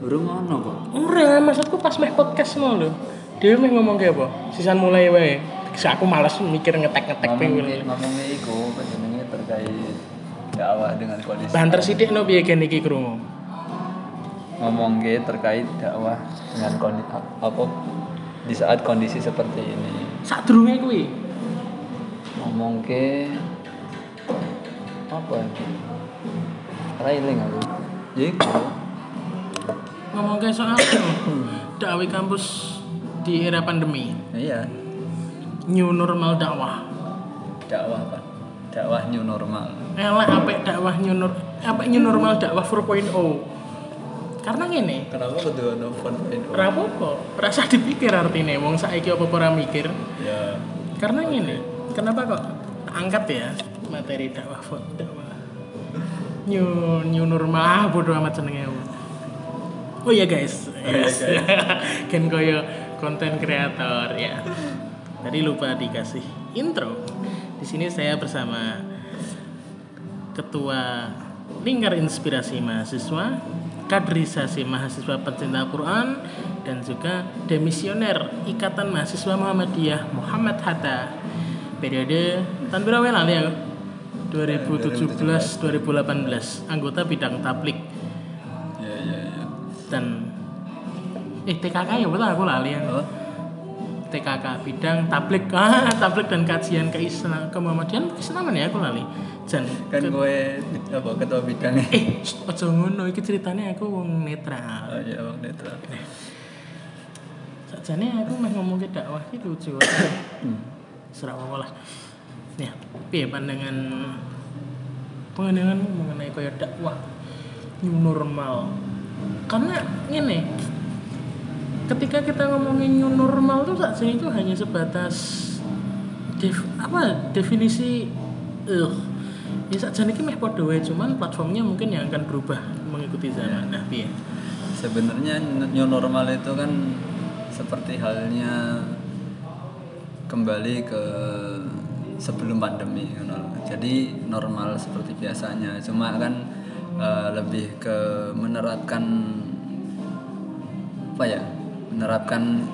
Burung ngono kok. Ora, maksudku pas meh podcast mau lho. Dia meh ngomong kayak apa? Sisan mulai wae. Saya aku males mikir ngetek-ngetek Ngomongnya pengen. ngomongnya iku jenenge terkait dakwah dengan kondisi. Banter sithik no piye kene iki krungu. Ngomongnya terkait dakwah dengan kondisi apa di saat kondisi seperti ini. Sadurunge kuwi. Ngomong ke apa ya? Railing aku. Iku. Ngomong kayak soal dakwah kampus di era pandemi. Iya, New normal dakwah. dakwah apa? Dakwah new normal. Elek apik dakwah new nor apik new normal dakwah 4.0. Karena ngene, Kenapa kudu ono phone ora apa-apa. Rasa dipikir artine wong saiki apa ora mikir. Ya, Karena ngene, kenapa kok angkat ya materi dakwah dakwah new new normal ah bodo amat senenge aku. Oh iya guys, yes. kan koyo konten kreator ya. Tadi lupa dikasih intro. Di sini saya bersama ketua lingkar inspirasi mahasiswa, kaderisasi mahasiswa pecinta Quran dan juga demisioner Ikatan Mahasiswa Muhammadiyah Muhammad Hatta periode tahun berapa ya 2017 2018 anggota bidang tablik ya, ya, ya. Dan eh TKK ya betul aku lali ya Oh, TKK bidang tablik. Ah tablik dan kajian keislam kemuhamadian keislaman ya aku lali. Jan kan ke- gue apa ketua bidangnya? eh shh, ojo ngono iki ceritanya aku wong netral. Oh iya, Bang netral. sajane aku meh ngomong ke dakwah iki lucu. Serah apa lah. Ya piye pandangan pandangan mengenai kaya dakwah new normal karena ini ketika kita ngomongin new normal tuh saat itu hanya sebatas def, apa definisi eh ya saat ini meh padha wae cuman platformnya mungkin yang akan berubah mengikuti zaman nah piye Sebenarnya new normal itu kan seperti halnya kembali ke sebelum pandemi. you know. Jadi normal seperti biasanya, cuma kan eh, lebih ke menerapkan apa ya? Menerapkan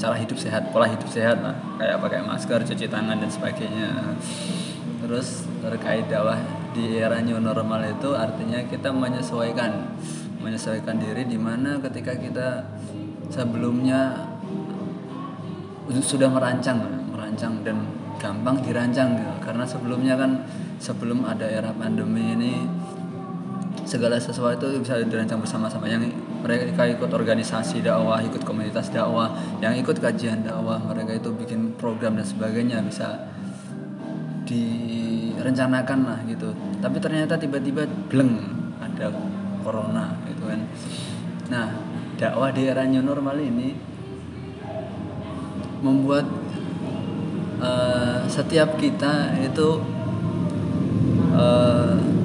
cara hidup sehat, pola hidup sehat lah, kayak pakai masker, cuci tangan dan sebagainya. Terus terkait dakwah di era new normal itu artinya kita menyesuaikan menyesuaikan diri di mana ketika kita sebelumnya sudah merancang merancang dan gampang dirancang gitu. karena sebelumnya kan sebelum ada era pandemi ini segala sesuatu bisa dirancang bersama-sama. Yang mereka ikut organisasi dakwah ikut komunitas dakwah yang ikut kajian dakwah mereka itu bikin program dan sebagainya bisa direncanakan lah gitu. Tapi ternyata tiba-tiba bleng ada corona gitu kan. Nah dakwah di era new normal ini membuat eh, setiap kita itu eh,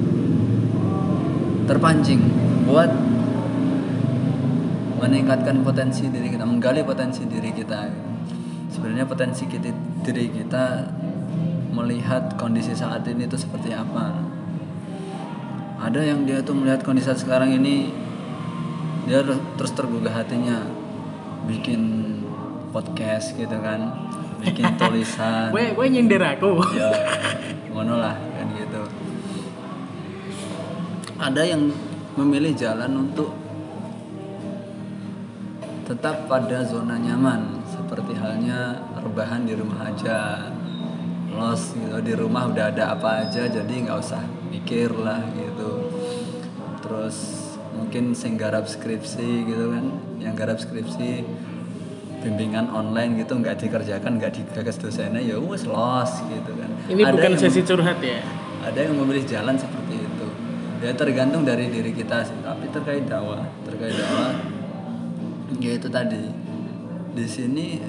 terpancing buat meningkatkan potensi diri kita, menggali potensi diri kita. Sebenarnya potensi kita, diri kita melihat kondisi saat ini itu seperti apa. Ada yang dia tuh melihat kondisi saat sekarang ini dia ter- terus tergugah hatinya bikin podcast gitu kan, bikin tulisan. Gue gue nyindir aku. ya ngono lah ada yang memilih jalan untuk tetap pada zona nyaman seperti halnya rebahan di rumah aja. Los gitu di rumah udah ada apa aja jadi nggak usah mikir lah gitu. Terus mungkin sing garap skripsi gitu kan yang garap skripsi bimbingan online gitu nggak dikerjakan nggak digagas dosennya ya wes los gitu kan. Ini Ada bukan yang- sesi curhat ya. ada yang memilih jalan seperti ya tergantung dari diri kita sih. Tapi terkait dakwah terkait dakwah ya itu tadi. Di sini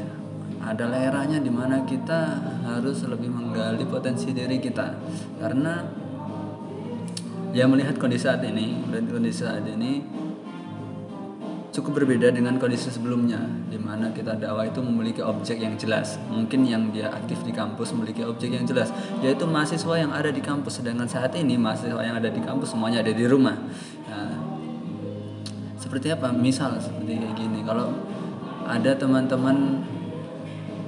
adalah eranya di mana kita harus lebih menggali potensi diri kita. Karena ya melihat kondisi saat ini dan kondisi saat ini cukup berbeda dengan kondisi sebelumnya di mana kita dakwah itu memiliki objek yang jelas. Mungkin yang dia aktif di kampus memiliki objek yang jelas yaitu mahasiswa yang ada di kampus. Sedangkan saat ini mahasiswa yang ada di kampus semuanya ada di rumah. Nah, seperti apa? Misal seperti gini. Kalau ada teman-teman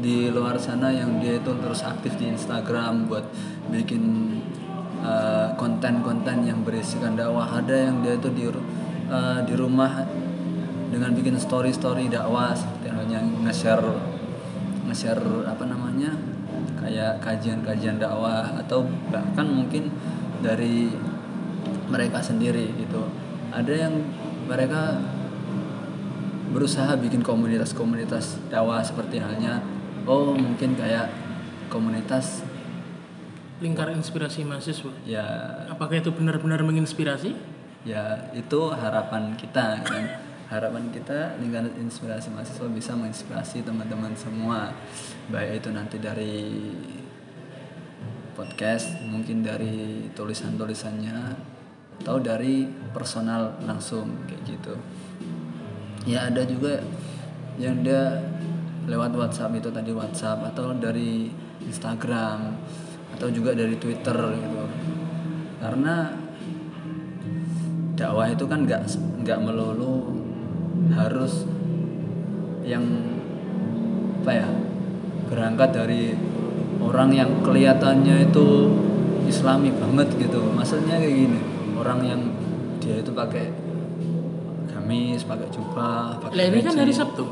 di luar sana yang dia itu terus aktif di Instagram buat bikin uh, konten-konten yang berisikan dakwah ada yang dia itu di uh, di rumah dengan bikin story-story dakwah seperti halnya nge-share nge-share apa namanya kayak kajian-kajian dakwah atau bahkan mungkin dari mereka sendiri gitu. Ada yang mereka berusaha bikin komunitas-komunitas dakwah seperti halnya oh mungkin kayak komunitas lingkar inspirasi mahasiswa. Ya. Apakah itu benar-benar menginspirasi? Ya itu harapan kita kan harapan kita lingkaran inspirasi mahasiswa bisa menginspirasi teman-teman semua. Baik itu nanti dari podcast mungkin dari tulisan-tulisannya atau dari personal langsung kayak gitu. Ya ada juga yang dia lewat WhatsApp itu tadi WhatsApp atau dari Instagram atau juga dari Twitter gitu. Karena dakwah itu kan nggak nggak melulu harus yang apa ya berangkat dari orang yang kelihatannya itu islami banget gitu. Maksudnya kayak gini orang yang dia itu pakai gamis pakai jubah pakai lah ini kan hari Sabtu.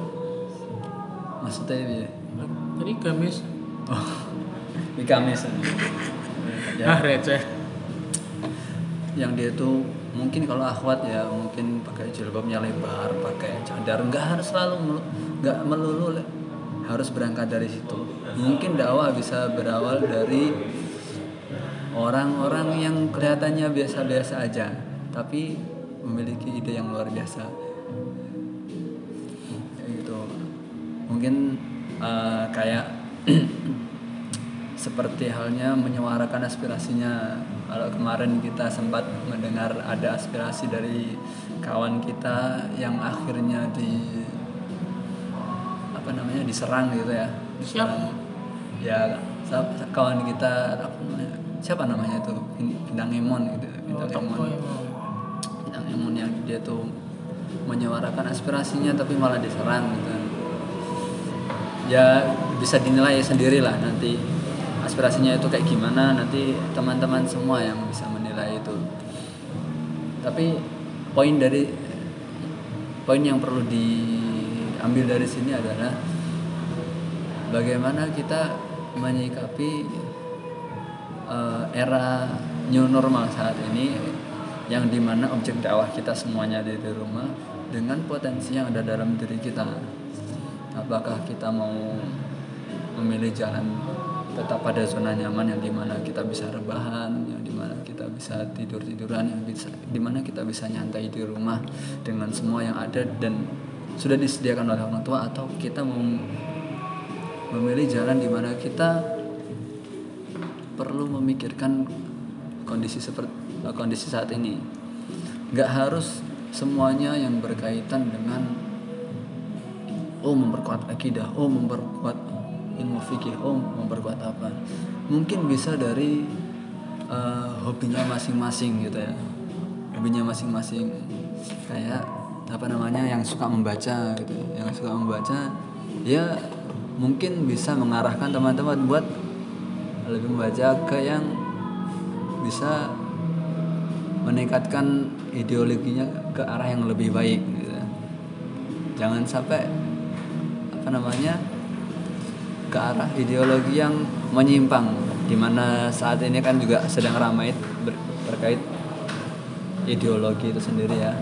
Maksudnya ya tadi gamis. Oh di gamis. Ya ah receh. Yang dia tuh mungkin kalau akhwat ya mungkin pakai jilbabnya lebar pakai cadar. Nggak harus selalu nggak melulu harus berangkat dari situ. Mungkin dakwah bisa berawal dari orang-orang yang kelihatannya biasa-biasa aja tapi memiliki ide yang luar biasa. Gitu. Mungkin eh, kayak seperti halnya menyuarakan aspirasinya kalau kemarin kita sempat mendengar ada aspirasi dari kawan kita yang akhirnya di apa namanya diserang gitu ya. Diserang. Ya sa- kawan kita apa namanya siapa namanya itu? Bin- bintang emon gitu bintang emon. Bintang emon. Yang dia tuh menyuarakan aspirasinya tapi malah diserang gitu. Ya bisa dinilai sendiri lah nanti aspirasinya itu kayak gimana nanti teman-teman semua yang bisa menilai itu. Tapi poin dari poin yang perlu diambil dari sini adalah bagaimana kita menyikapi eh, era new normal saat ini yang di mana objek dakwah kita semuanya ada di rumah dengan potensi yang ada dalam diri kita. Apakah kita mau memilih jalan tetap pada zona nyaman yang di mana kita bisa rebahan yang di mana kita bisa tidur tiduran yang bisa di mana kita bisa nyantai di rumah dengan semua yang ada dan sudah disediakan oleh orang tua atau kita mau memilih jalan di mana kita perlu memikirkan kondisi seperti kondisi saat ini. Nggak harus semuanya yang berkaitan dengan oh memperkuat akidah oh memperkuat ilmu fikih oh memperkuat apa? Mungkin bisa dari eh, hobinya masing-masing gitu ya. Hobinya masing-masing. Kayak apa namanya yang suka membaca gitu. Yang suka membaca ya mungkin bisa mengarahkan teman-teman buat lebih membaca ke yang bisa meningkatkan ideologinya ke arah yang lebih baik gitu. jangan sampai apa namanya ke arah ideologi yang menyimpang di mana saat ini kan juga sedang ramai ber- terkait ideologi itu sendiri ya.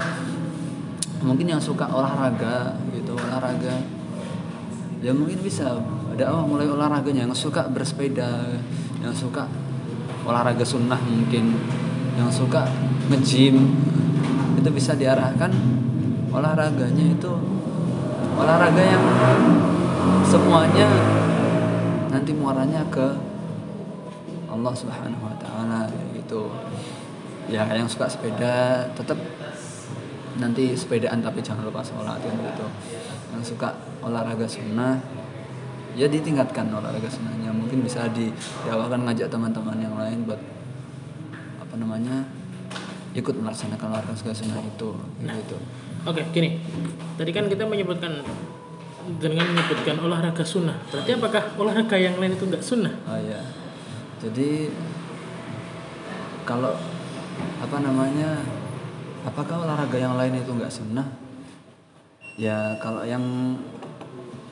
Mungkin yang suka olahraga gitu olahraga ya mungkin bisa. Ada oh mulai olahraganya yang suka bersepeda yang suka olahraga sunnah mungkin yang suka nge-gym itu bisa diarahkan olahraganya itu olahraga yang semuanya nanti muaranya ke Allah Subhanahu wa taala gitu. Ya yang suka sepeda tetap nanti sepedaan tapi jangan lupa sholat kan gitu. Yang suka olahraga sunnah ya ditingkatkan olahraga sunnahnya mungkin bisa diawakan ngajak teman-teman yang lain buat apa namanya ikut melaksanakan olahraga sunnah itu gitu Oke, gini. Tadi kan kita menyebutkan dengan menyebutkan olahraga sunnah. Berarti apakah olahraga yang lain itu nggak sunnah? Oh iya. Jadi kalau apa namanya? Apakah olahraga yang lain itu nggak sunnah? Ya kalau yang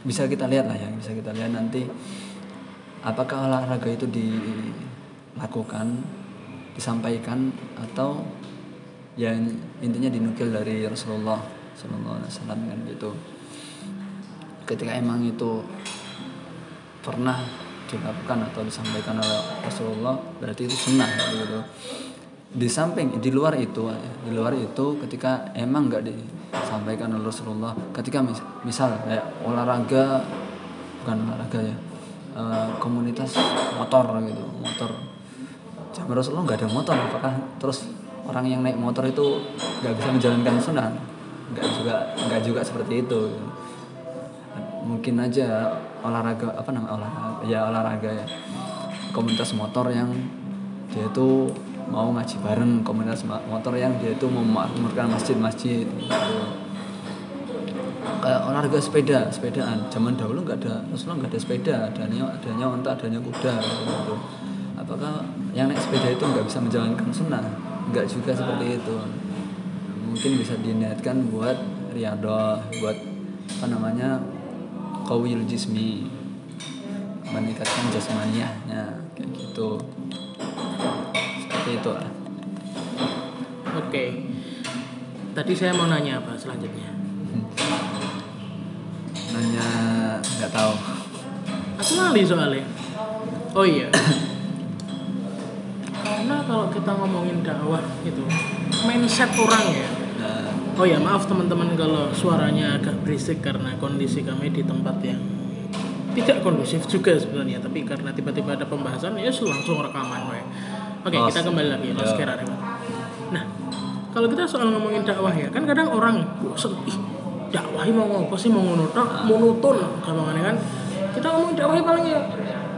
bisa kita lihat lah ya, bisa kita lihat nanti apakah olahraga itu dilakukan, disampaikan atau ya intinya dinukil dari Rasulullah Sallallahu Alaihi Wasallam kan gitu. Ketika emang itu pernah dilakukan atau disampaikan oleh Rasulullah berarti itu sunnah gitu. Di samping di luar itu di luar itu ketika emang nggak disampaikan oleh Rasulullah ketika mis, misal kayak olahraga bukan olahraga ya eh, komunitas motor gitu motor. Zaman Rasulullah nggak ada motor apakah terus orang yang naik motor itu nggak bisa menjalankan sunnah? Nggak juga nggak juga seperti itu gitu. Mungkin aja olahraga apa namanya olahraga ya olahraga ya. Komunitas motor yang dia itu mau ngaji bareng komunitas motor yang dia itu memakmurkan masjid-masjid. Kayak olahraga sepeda sepedaan. Zaman dahulu nggak ada Rasulullah nggak ada sepeda adanya adanya onta adanya kuda gitu. apakah yang naik sepeda itu nggak bisa menjalankan sunnah? Nggak juga seperti itu. Mungkin bisa diniatkan buat riadoh buat apa namanya kawil jismi meningkatkan jasmaniahnya kayak gitu seperti itu Oke. Tadi saya mau nanya apa selanjutnya? nanya nggak tahu Aku lali soalnya. Oh iya. Karena kalau kita ngomongin dakwah itu mindset orang ya. Oh ya maaf teman-teman kalau suaranya agak berisik karena kondisi kami di tempat yang tidak kondusif juga sebenarnya tapi karena tiba-tiba ada pembahasan ya langsung rekaman we. Oke Los. kita kembali lagi Ya. Kera Rewan. Nah kalau kita soal ngomongin dakwah ya kan kadang orang bosen ih dakwah mau ngomong sih mau monoton monoton gampangannya kan kita ngomongin dakwah paling ya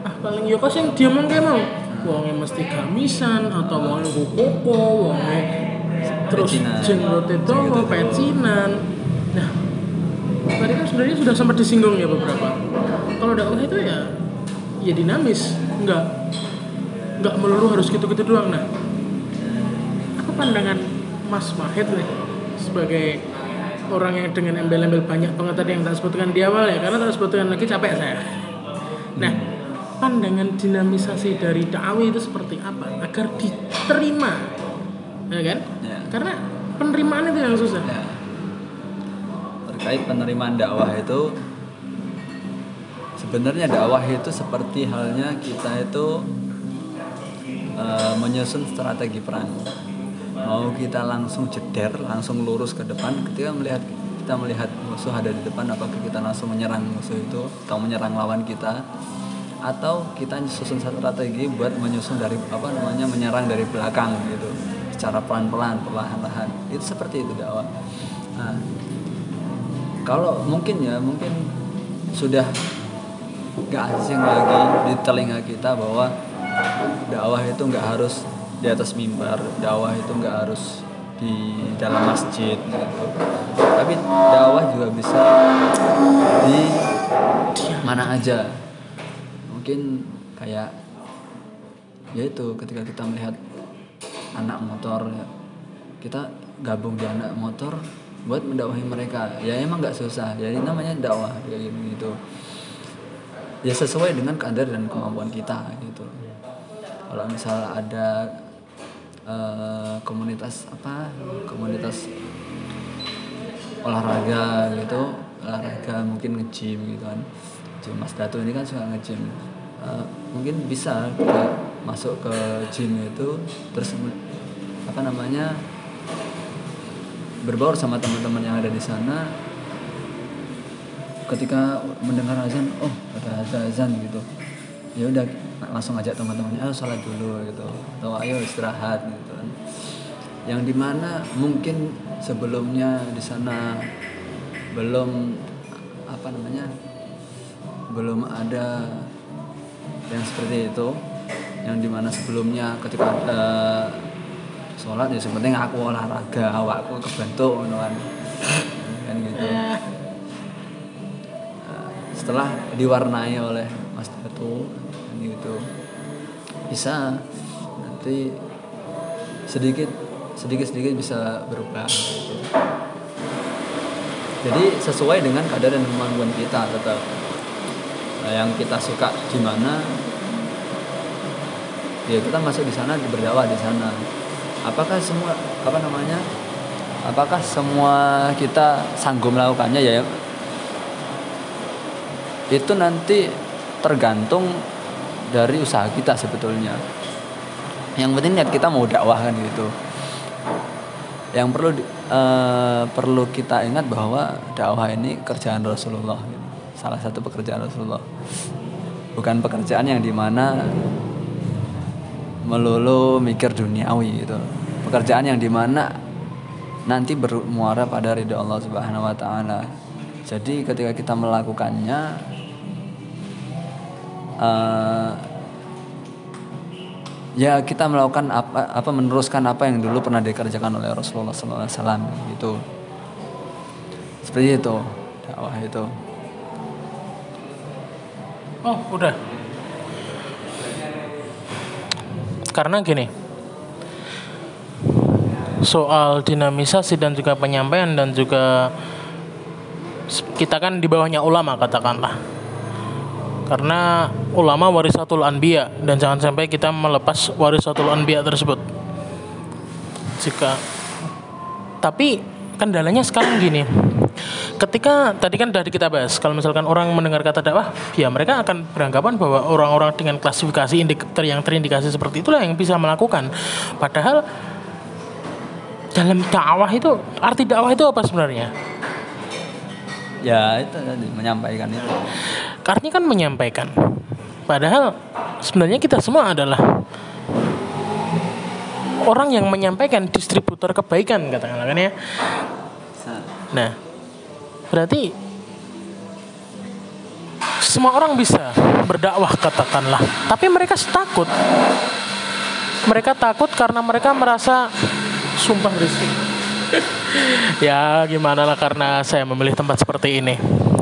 ah paling ya kok dia mau kayak mau wongnya mesti gamisan atau wongnya koko wongnya terus jenggot itu itu. pecinan. Nah tadi kan sebenarnya sudah sempat disinggung ya beberapa. Kalau dakwah itu ya ya dinamis. Nggak nggak melulu harus gitu-gitu doang. Nah apa pandangan Mas Mahid nih sebagai orang yang dengan embel-embel banyak banget tadi yang tak sebutkan di awal ya karena tak sebutkan lagi capek saya. Nah pandangan dinamisasi dari dakwah itu seperti apa agar diterima ya kan Ya. karena penerimaan itu yang susah ya. terkait penerimaan dakwah itu sebenarnya dakwah itu seperti halnya kita itu eh, menyusun strategi perang mau kita langsung jeder langsung lurus ke depan ketika melihat kita melihat musuh ada di depan apakah kita langsung menyerang musuh itu atau menyerang lawan kita atau kita susun strategi buat menyusun dari apa namanya menyerang dari belakang gitu secara pelan-pelan perlahan-lahan. Itu seperti itu dakwah nah kalau mungkin ya mungkin sudah gak asing lagi di telinga kita bahwa dakwah itu nggak harus di atas mimbar dakwah itu nggak harus di dalam masjid gitu. Tapi dakwah juga bisa di mana aja. Mungkin kayak ya itu ketika kita melihat anak motor ya, kita gabung di anak motor buat mendakwahi mereka. Ya emang nggak susah. Jadi namanya dakwah kayak gitu gitu. Ya sesuai dengan kadar dan kemampuan kita gitu. Kalau misal ada eh, komunitas apa komunitas olahraga gitu olahraga mungkin nge-gym gitu kan. Gym Mas Datu ini kan suka nge-gym. Eh, mungkin bisa kita masuk ke gym itu terus apa namanya berbaur sama teman-teman yang ada di sana. Ketika mendengar azan oh ada azan gitu. Ya udah langsung ajak teman-temannya ayo sholat dulu gitu. Atau ayo istirahat gitu kan. Yang di mana mungkin sebelumnya di sana belum apa namanya belum ada yang seperti itu. Yang di mana sebelumnya ketika ada sholat ya sebenarnya aku olahraga awakku kebentuk ngono kan. Kan gitu. Nah, setelah diwarnai oleh Mas Datu kan gitu. Bisa nanti sedikit sedikit sedikit bisa berubah gitu. jadi sesuai dengan kadar dan kemampuan kita tetap. Nah, yang kita suka gimana ya kita masuk di sana berdakwah di sana apakah semua apa namanya apakah semua kita sanggup melakukannya ya itu nanti tergantung dari usaha kita sebetulnya. Yang penting niat kita mau dakwah kan gitu. Yang perlu uh, perlu kita ingat bahwa dakwah ini kerjaan Rasulullah. Salah satu pekerjaan Rasulullah. Bukan pekerjaan yang di mana melulu mikir duniawi gitu. Pekerjaan yang di mana nanti bermuara pada ridho Allah Subhanahu Wa Taala. Jadi ketika kita melakukannya uh, ya kita melakukan apa apa meneruskan apa yang dulu pernah dikerjakan oleh Rasulullah SAW gitu. Seperti itu dakwah itu. Oh udah karena gini soal dinamisasi dan juga penyampaian dan juga kita kan di bawahnya ulama katakanlah. Karena ulama warisatul anbiya dan jangan sampai kita melepas warisatul anbiya tersebut. Jika tapi kendalanya sekarang gini ketika tadi kan tadi kita bahas kalau misalkan orang mendengar kata dakwah ya mereka akan beranggapan bahwa orang-orang dengan klasifikasi indikator yang terindikasi seperti itulah yang bisa melakukan. Padahal dalam dakwah itu arti dakwah itu apa sebenarnya? Ya itu menyampaikan itu. Artinya kan menyampaikan. Padahal sebenarnya kita semua adalah orang yang menyampaikan distributor kebaikan katakanlah kan ya. Nah berarti semua orang bisa berdakwah katakanlah. Tapi mereka takut. Mereka takut karena mereka merasa sumpah berisik ya gimana lah karena saya memilih tempat seperti ini.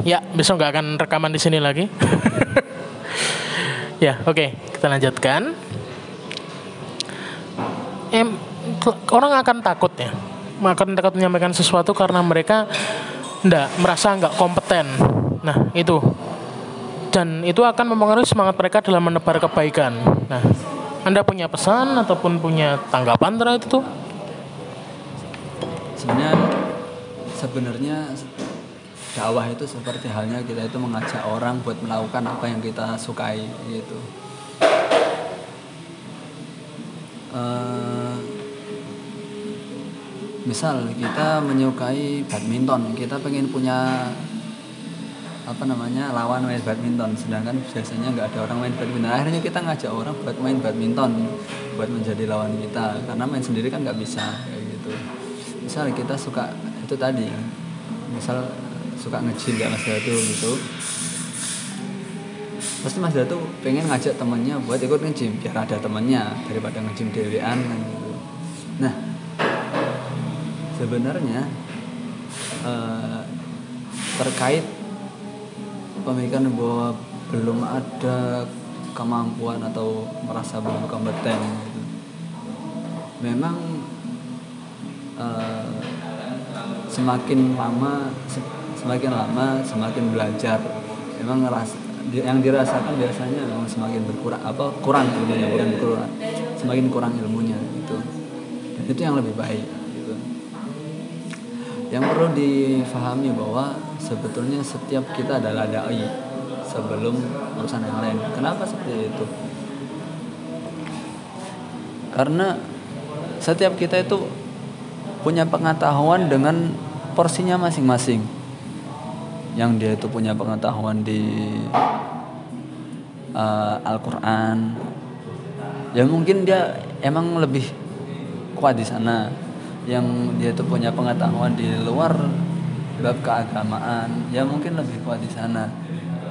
Ya besok nggak akan rekaman di sini lagi. Ya oke okay, kita lanjutkan. Em orang akan takut ya. Akan takut menyampaikan sesuatu karena mereka ndak merasa nggak kompeten. Nah itu. Dan itu akan mempengaruhi semangat mereka dalam menebar kebaikan. Nah anda punya pesan ataupun punya tanggapan terhadap itu? Sebenarnya sebenarnya dakwah itu seperti halnya kita itu mengajak orang buat melakukan apa yang kita sukai gitu. Uh, misal kita menyukai badminton. Kita pengen punya apa namanya lawan main badminton. Sedangkan biasanya nggak ada orang main badminton. Akhirnya kita ngajak orang buat main badminton buat menjadi lawan kita. Karena main sendiri kan nggak bisa kayak gitu. Misal kita suka itu tadi. Misal suka ngecil ya mas Datu gitu. Pasti mas Datu pengen ngajak temennya buat ikut ngejim biar ada temennya daripada ngejim dewean kan gitu. Nah sebenarnya uh, terkait pemikiran bahwa belum ada kemampuan atau merasa belum kompeten gitu. memang uh, semakin lama semakin lama semakin belajar. Memang ngeras yang dirasakan biasanya memang semakin berkurang apa kurang ilmunya bukan berkurang semakin kurang ilmunya itu itu yang lebih baik yang perlu difahami bahwa sebetulnya setiap kita adalah dai sebelum urusan yang lain. Kenapa seperti itu? Karena setiap kita itu punya pengetahuan dengan porsinya masing-masing. Yang dia itu punya pengetahuan di uh, Al-Qur'an. Ya mungkin dia emang lebih kuat di sana yang dia tuh punya pengetahuan di luar bab keagamaan ya mungkin lebih kuat di sana.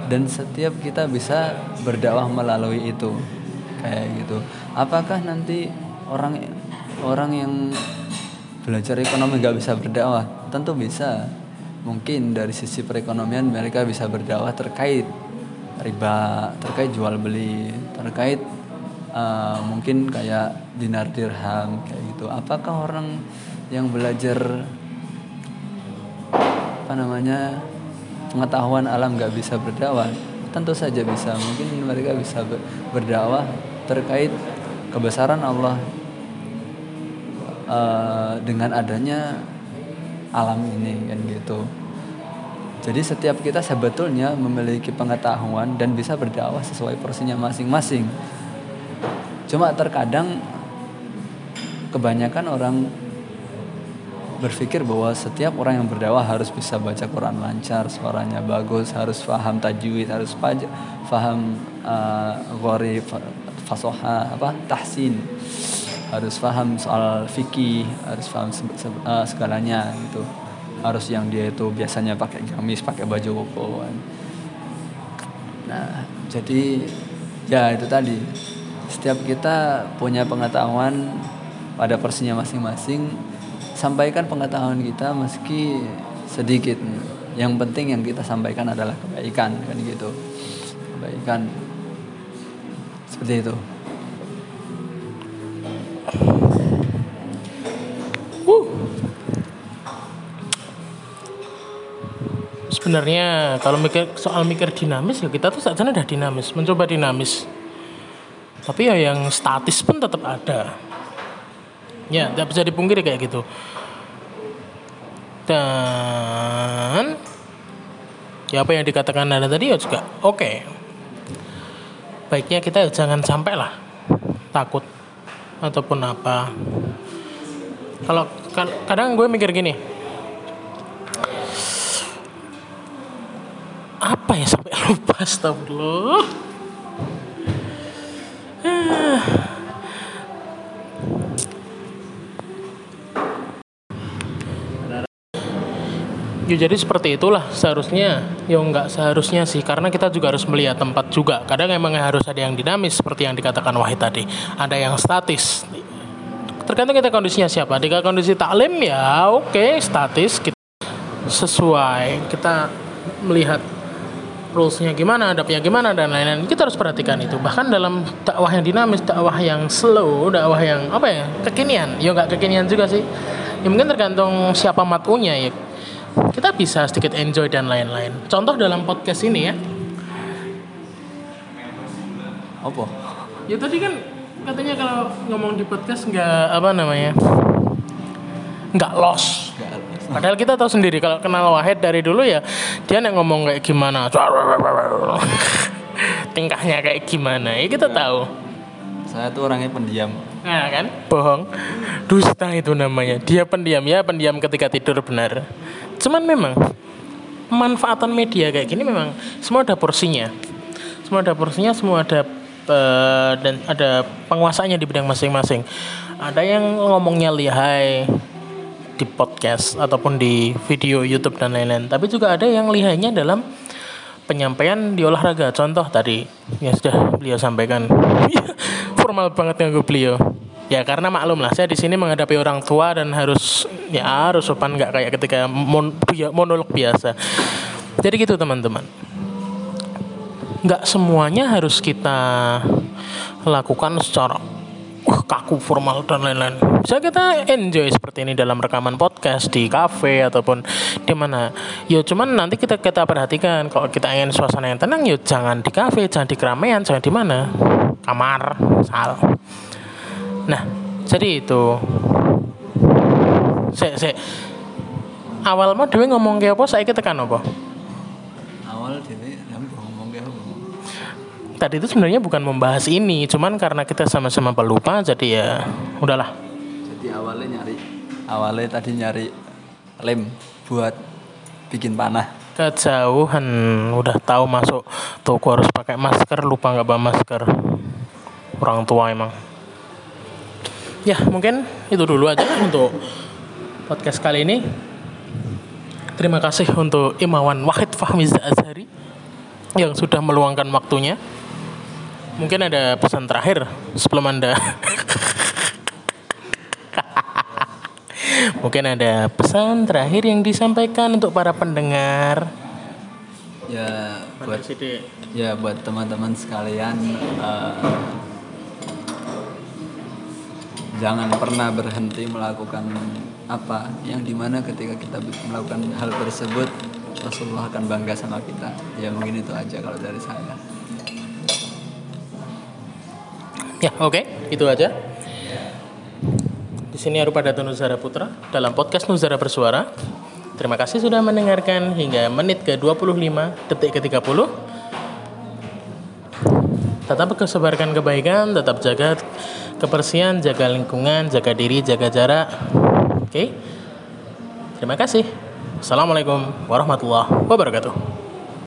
Dan setiap kita bisa berdakwah melalui itu kayak gitu. Apakah nanti orang orang yang belajar ekonomi nggak bisa berdakwah? Tentu bisa. Mungkin dari sisi perekonomian mereka bisa berdakwah terkait riba terkait jual beli terkait uh, mungkin kayak dinar dirham kayak gitu. Apakah orang yang belajar apa namanya pengetahuan alam nggak bisa berdakwah? Tentu saja bisa. Mungkin mereka bisa berdakwah terkait kebesaran Allah uh, dengan adanya alam ini kan gitu. Jadi setiap kita sebetulnya memiliki pengetahuan dan bisa berdakwah sesuai porsinya masing-masing. Cuma terkadang kebanyakan orang berpikir bahwa setiap orang yang berdakwah harus bisa baca Quran lancar, suaranya bagus, harus paham tajwid, harus paham uh, ghori, fasoha, apa tahsin, harus paham soal fikih, harus paham uh, segalanya gitu. Harus yang dia itu biasanya pakai gamis pakai baju koko nah jadi ya itu tadi setiap kita punya pengetahuan pada porsinya masing-masing. Sampaikan pengetahuan kita meski sedikit. Yang penting yang kita sampaikan adalah kebaikan kan gitu. Kebaikan. Seperti itu. Sebenarnya kalau mikir soal mikir dinamis ya kita tuh saat sana udah dinamis mencoba dinamis tapi ya yang statis pun tetap ada. Ya tidak bisa dipungkiri kayak gitu. Dan ya apa yang dikatakan anda tadi ya juga oke. Okay. baiknya kita jangan sampai lah takut ataupun apa. Kalau kadang gue mikir gini. Apa ya sampai lupa astagfirullah Ya jadi seperti itulah seharusnya ya nggak seharusnya sih karena kita juga harus melihat tempat juga kadang emang harus ada yang dinamis seperti yang dikatakan Wahid tadi ada yang statis tergantung kita kondisinya siapa di kondisi taklim ya oke okay, statis kita sesuai kita melihat rulesnya gimana, adabnya gimana dan lain-lain. Kita harus perhatikan itu. Bahkan dalam dakwah yang dinamis, dakwah yang slow, dakwah yang apa ya kekinian. Ya nggak kekinian juga sih. Ya mungkin tergantung siapa matunya ya. Kita bisa sedikit enjoy dan lain-lain. Contoh dalam podcast ini ya. Apa? Ya tadi kan katanya kalau ngomong di podcast nggak apa namanya nggak loss. Padahal kita tahu sendiri kalau kenal Wahid dari dulu ya dia yang ngomong kayak gimana, tingkahnya kayak gimana, ya kita tahu. Saya tuh orangnya pendiam. Nah kan, bohong, dusta itu namanya. Dia pendiam ya, pendiam ketika tidur benar. Cuman memang manfaatan media kayak gini memang semua ada porsinya. Semua ada porsinya, semua ada uh, dan ada penguasanya di bidang masing-masing. Ada yang ngomongnya lihai, di podcast ataupun di video YouTube dan lain-lain. Tapi juga ada yang lihainya dalam penyampaian di olahraga. Contoh tadi yang sudah beliau sampaikan. Formal banget yang beliau. Ya karena maklum lah saya di sini menghadapi orang tua dan harus ya harus sopan nggak kayak ketika mon, monolog biasa. Jadi gitu teman-teman. Nggak semuanya harus kita lakukan secara uh, kaku formal dan lain-lain. Bisa kita enjoy seperti ini dalam rekaman podcast di cafe ataupun di mana. Yo cuman nanti kita kita perhatikan kalau kita ingin suasana yang tenang yo jangan di cafe, jangan di keramaian, jangan di mana? Kamar, sal. Nah, jadi itu. Saya, saya awal mau dewi ngomong kayak apa, saya kita kan apa? Awal dewi tadi itu sebenarnya bukan membahas ini, cuman karena kita sama-sama pelupa jadi ya udahlah. Jadi awalnya nyari awalnya tadi nyari lem buat bikin panah. Kejauhan udah tahu masuk toko harus pakai masker, lupa nggak bawa masker. Orang tua emang. Ya mungkin itu dulu aja untuk podcast kali ini. Terima kasih untuk Imawan Wahid Fahmi Azhari yang sudah meluangkan waktunya mungkin ada pesan terakhir sebelum anda Mungkin ada pesan terakhir yang disampaikan untuk para pendengar. ya buat ya buat teman-teman sekalian eh, jangan pernah berhenti melakukan apa yang di mana ketika kita melakukan hal tersebut Rasulullah akan bangga sama kita ya mungkin itu aja kalau dari saya Ya, oke, itu aja. Di sini Arupa Datu Nuzara Putra dalam podcast Nuzara Bersuara. Terima kasih sudah mendengarkan hingga menit ke-25, detik ke-30. Tetap kesebarkan kebaikan, tetap jaga kebersihan, jaga lingkungan, jaga diri, jaga jarak. Oke. Terima kasih. Assalamualaikum warahmatullahi wabarakatuh.